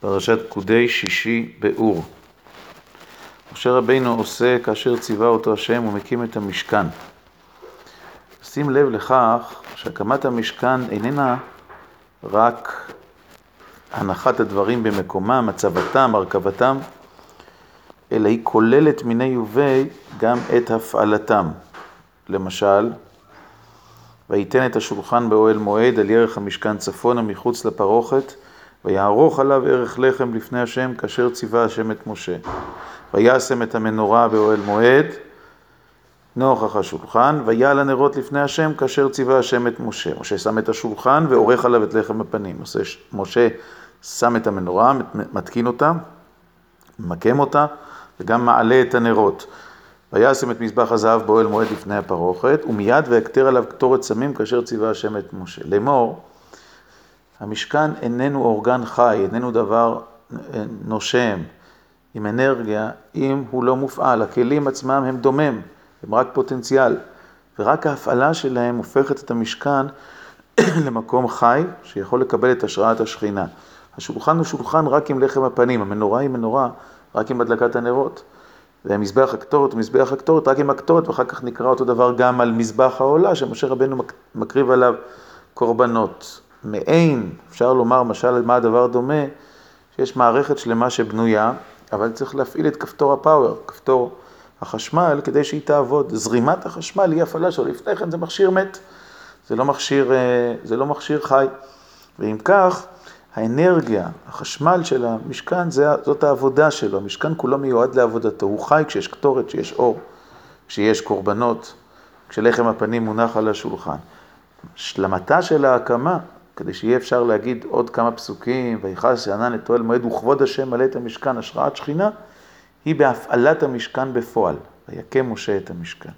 פרשת פקודי שישי באור. משה רבינו עושה כאשר ציווה אותו השם ומקים את המשכן. שים לב לכך שהקמת המשכן איננה רק הנחת הדברים במקומם, הצבתם, הרכבתם, אלא היא כוללת מיני ובי גם את הפעלתם. למשל, וייתן את השולחן באוהל מועד על ירך המשכן צפונה מחוץ לפרוכת, ויערוך עליו ערך לחם לפני השם, כאשר ציווה השם את משה. וישם את המנורה באוהל מועד, נוכח השולחן, ויעל הנרות לפני השם, כאשר ציווה השם את משה. משה שם את השולחן ועורך עליו את לחם הפנים. משה שם את המנורה, מתקין אותה, ממקם אותה, וגם מעלה את הנרות. וישם את מזבח הזהב באוהל מועד לפני הפרוכת, ומיד ויקטר עליו קטורת סמים כאשר ציווה השם את משה. לאמור, המשכן איננו אורגן חי, איננו דבר נושם, עם אנרגיה, אם הוא לא מופעל. הכלים עצמם הם דומם, הם רק פוטנציאל, ורק ההפעלה שלהם הופכת את המשכן למקום חי, שיכול לקבל את השראת השכינה. השולחן הוא שולחן רק עם לחם הפנים, המנורה היא מנורה רק עם הדלקת הנרות. ומזבח הקטורת ומזבח הקטורת רק עם הקטורת, ואחר כך נקרא אותו דבר גם על מזבח העולה, שמשה רבנו מקריב עליו קורבנות. מעין, אפשר לומר, משל מה הדבר דומה, שיש מערכת שלמה שבנויה, אבל צריך להפעיל את כפתור הפאוור, כפתור החשמל, כדי שהיא תעבוד. זרימת החשמל היא הפעלה שלו, לפני כן זה מכשיר מת, זה לא מכשיר, זה לא מכשיר חי. ואם כך, האנרגיה, החשמל של המשכן, זאת העבודה שלו, המשכן כולו מיועד לעבודתו, הוא חי כשיש קטורת, כשיש אור, כשיש קורבנות, כשלחם הפנים מונח על השולחן. השלמתה של ההקמה, כדי שיהיה אפשר להגיד עוד כמה פסוקים, ויכעס ענן את אוהל מועד וכבוד השם מלא את המשכן, השראת שכינה, היא בהפעלת המשכן בפועל, ויקם משה את המשכן.